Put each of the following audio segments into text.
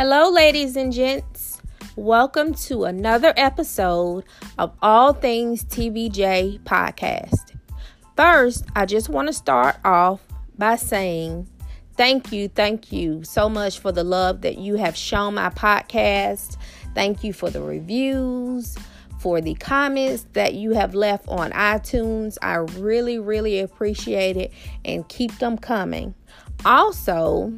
Hello, ladies and gents. Welcome to another episode of All Things TVJ podcast. First, I just want to start off by saying thank you, thank you so much for the love that you have shown my podcast. Thank you for the reviews, for the comments that you have left on iTunes. I really, really appreciate it and keep them coming. Also,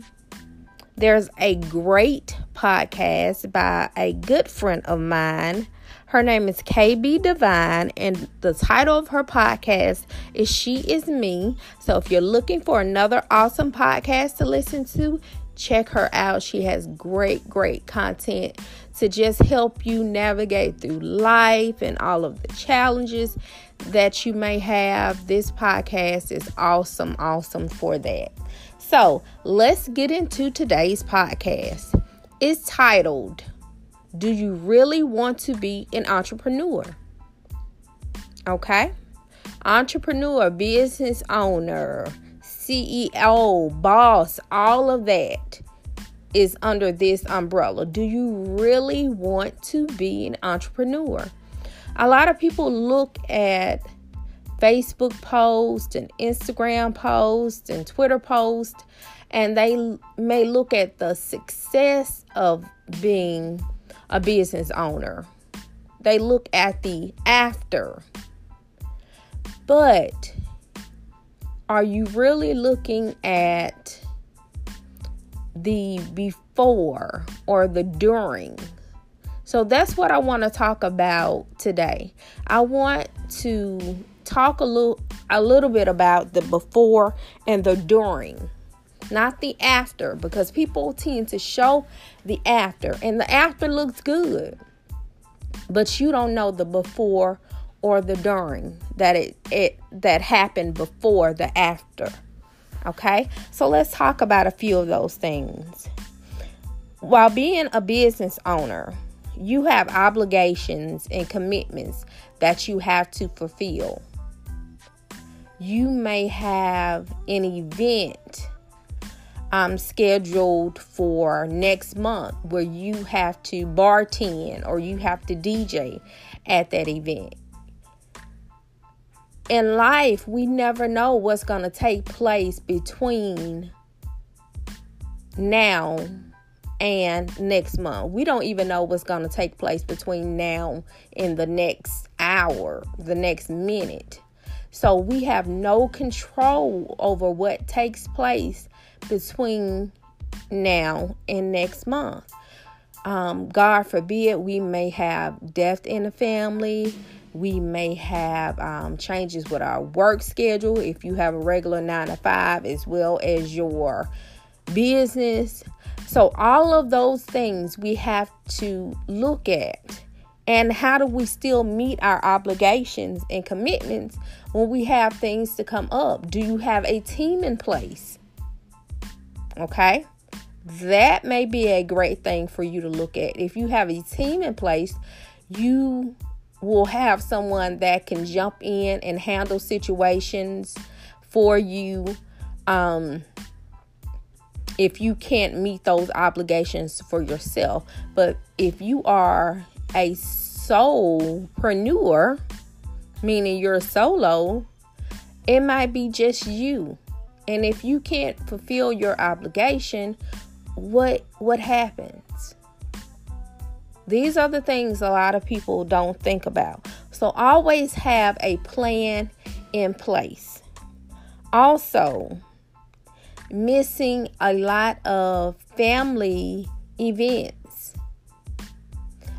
there's a great podcast by a good friend of mine. Her name is KB Divine, and the title of her podcast is She Is Me. So if you're looking for another awesome podcast to listen to, check her out. She has great, great content to just help you navigate through life and all of the challenges that you may have. This podcast is awesome, awesome for that. So let's get into today's podcast. It's titled, Do You Really Want to Be an Entrepreneur? Okay. Entrepreneur, business owner, CEO, boss, all of that is under this umbrella. Do you really want to be an entrepreneur? A lot of people look at Facebook post and Instagram post and Twitter post, and they may look at the success of being a business owner. They look at the after. But are you really looking at the before or the during? So that's what I want to talk about today. I want to talk a little a little bit about the before and the during not the after because people tend to show the after and the after looks good but you don't know the before or the during that it, it that happened before the after okay? So let's talk about a few of those things. While being a business owner you have obligations and commitments that you have to fulfill you may have an event um, scheduled for next month where you have to bartend or you have to DJ at that event. In life, we never know what's going to take place between now and next month. We don't even know what's going to take place between now and the next hour, the next minute. So we have no control over what takes place between now and next month. Um, God forbid we may have death in the family. We may have um, changes with our work schedule if you have a regular nine to five, as well as your business. So, all of those things we have to look at and how do we still meet our obligations and commitments when we have things to come up? Do you have a team in place? Okay. That may be a great thing for you to look at. If you have a team in place, you will have someone that can jump in and handle situations for you. Um, if you can't meet those obligations for yourself. But if you are a solopreneur, meaning you're solo, it might be just you. And if you can't fulfill your obligation, what what happens? These are the things a lot of people don't think about. So always have a plan in place. Also, missing a lot of family events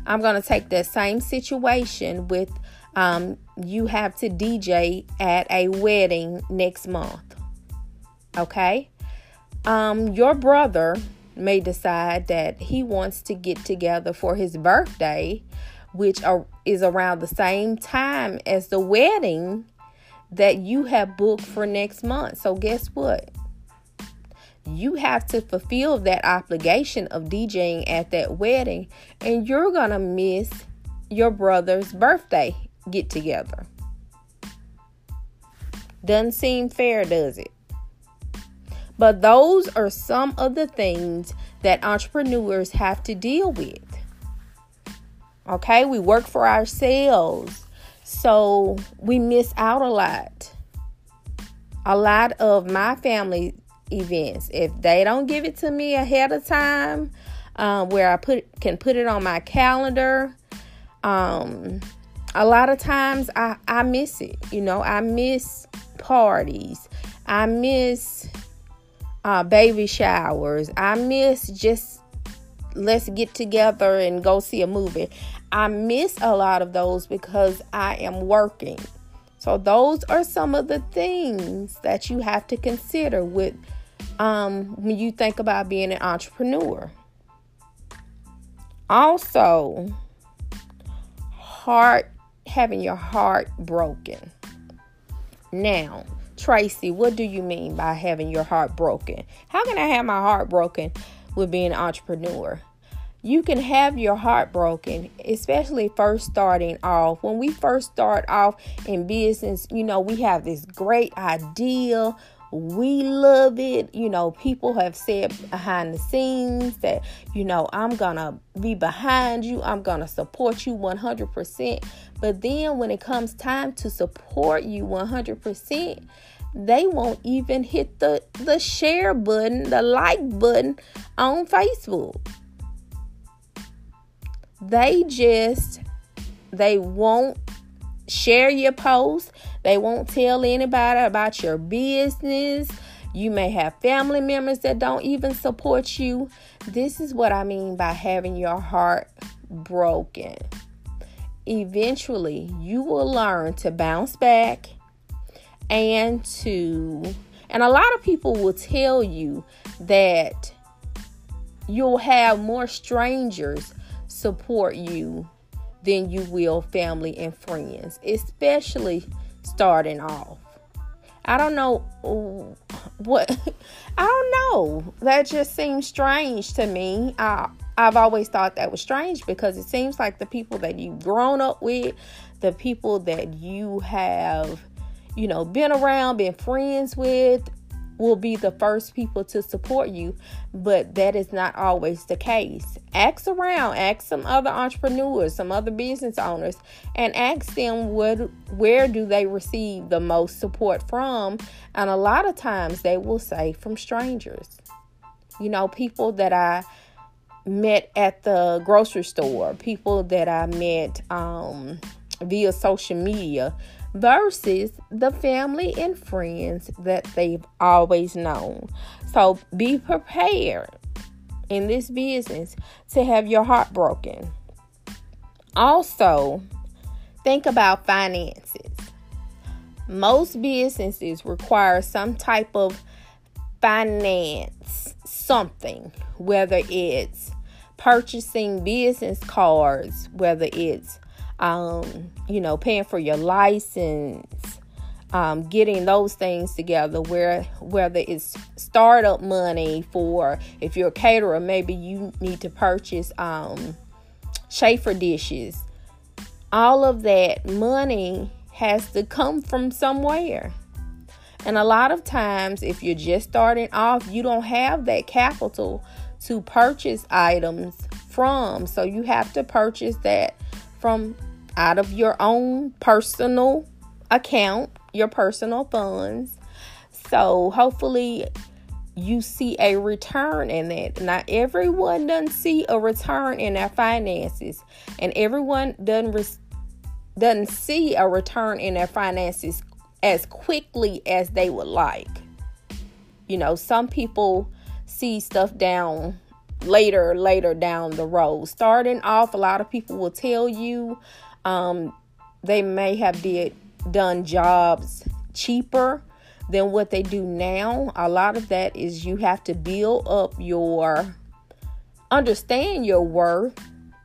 I'm going to take that same situation with um, you have to DJ at a wedding next month. Okay? Um, your brother may decide that he wants to get together for his birthday, which are, is around the same time as the wedding that you have booked for next month. So, guess what? You have to fulfill that obligation of DJing at that wedding, and you're gonna miss your brother's birthday get together. Doesn't seem fair, does it? But those are some of the things that entrepreneurs have to deal with. Okay, we work for ourselves, so we miss out a lot. A lot of my family events, if they don't give it to me ahead of time, um, where I put can put it on my calendar, um, a lot of times I, I miss it. You know, I miss parties. I miss uh, baby showers. I miss just let's get together and go see a movie. I miss a lot of those because I am working. So those are some of the things that you have to consider with um, when you think about being an entrepreneur. Also, heart having your heart broken. Now, Tracy, what do you mean by having your heart broken? How can I have my heart broken with being an entrepreneur? You can have your heart broken, especially first starting off. When we first start off in business, you know, we have this great idea. We love it. You know, people have said behind the scenes that, you know, I'm going to be behind you. I'm going to support you 100%. But then when it comes time to support you 100%, they won't even hit the the share button, the like button on Facebook. They just they won't share your post. They won't tell anybody about your business. You may have family members that don't even support you. This is what I mean by having your heart broken. Eventually, you will learn to bounce back and to and a lot of people will tell you that you'll have more strangers support you than you will family and friends, especially starting off. I don't know what I don't know. That just seems strange to me. I I've always thought that was strange because it seems like the people that you've grown up with, the people that you have you know, been around, been friends with, will be the first people to support you, but that is not always the case. Ask around, ask some other entrepreneurs, some other business owners, and ask them what where do they receive the most support from? And a lot of times they will say from strangers. You know, people that I met at the grocery store, people that I met um, via social media, versus the family and friends that they've always known. So be prepared in this business to have your heart broken. Also, think about finances. Most businesses require some type of finance something, whether it's purchasing business cards, whether it's um, you know, paying for your license, um, getting those things together. Where whether it's startup money for if you're a caterer, maybe you need to purchase um, chafer dishes. All of that money has to come from somewhere. And a lot of times, if you're just starting off, you don't have that capital to purchase items from. So you have to purchase that from out of your own personal account, your personal funds. So hopefully you see a return in that. Not everyone doesn't see a return in their finances, and everyone doesn't re- doesn't see a return in their finances as quickly as they would like. You know, some people see stuff down later, later down the road. Starting off, a lot of people will tell you um, they may have did done jobs cheaper than what they do now. A lot of that is you have to build up your understand your worth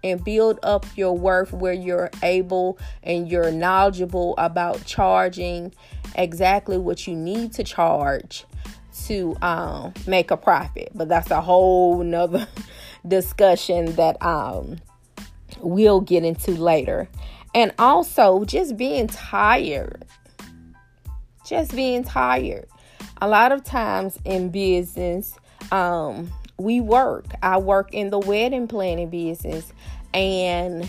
and build up your worth where you're able and you're knowledgeable about charging exactly what you need to charge to um, make a profit. But that's a whole nother discussion that um, we'll get into later. And also just being tired. Just being tired. A lot of times in business, um, we work. I work in the wedding planning business, and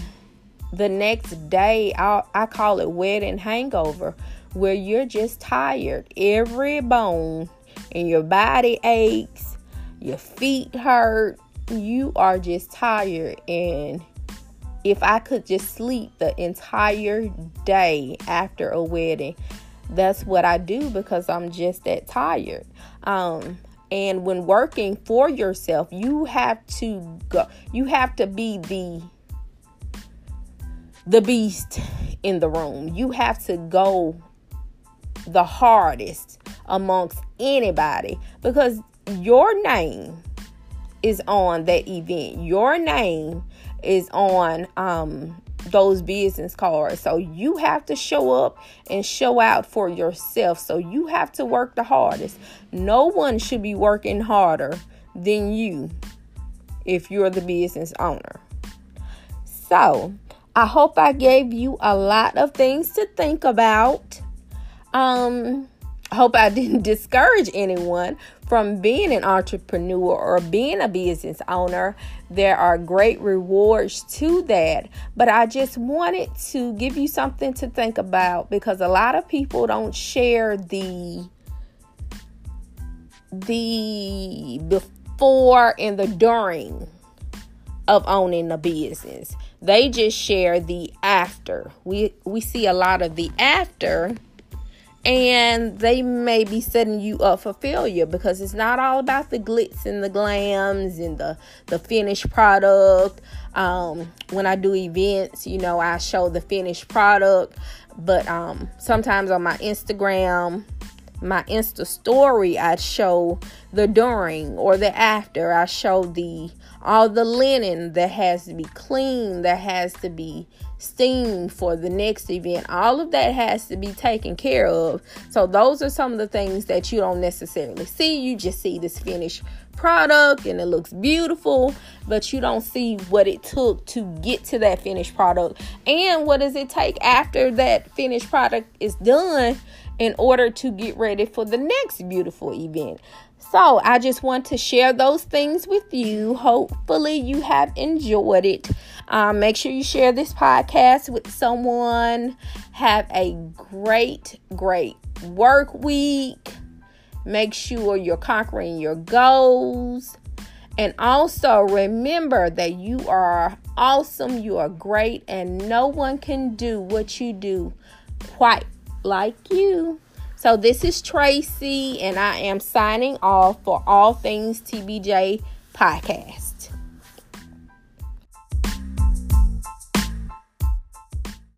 the next day, I, I call it wedding hangover, where you're just tired. Every bone in your body aches, your feet hurt, you are just tired. And if I could just sleep the entire day after a wedding, that's what I do because I'm just that tired. Um, and when working for yourself, you have to go, you have to be the the beast in the room. You have to go the hardest amongst anybody because your name is on that event. Your name is on um those business cards. So you have to show up and show out for yourself. So you have to work the hardest. No one should be working harder than you if you're the business owner. So I hope I gave you a lot of things to think about. Um, I hope I didn't discourage anyone from being an entrepreneur or being a business owner. There are great rewards to that, but I just wanted to give you something to think about because a lot of people don't share the the before and the during of owning a business. They just share the after. We we see a lot of the after and they may be setting you up for failure because it's not all about the glitz and the glams and the the finished product. Um, when i do events you know i show the finished product. But um, sometimes on my instagram my insta story i show the during or the after. I show the all the linen that has to be clean that has to be steam for the next event. All of that has to be taken care of. So those are some of the things that you don't necessarily see. You just see this finished product and it looks beautiful, but you don't see what it took to get to that finished product. And what does it take after that finished product is done in order to get ready for the next beautiful event. So, I just want to share those things with you. Hopefully, you have enjoyed it. Um, make sure you share this podcast with someone. Have a great, great work week. Make sure you're conquering your goals. And also remember that you are awesome, you are great, and no one can do what you do quite like you. So this is Tracy, and I am signing off for All Things TBJ podcast.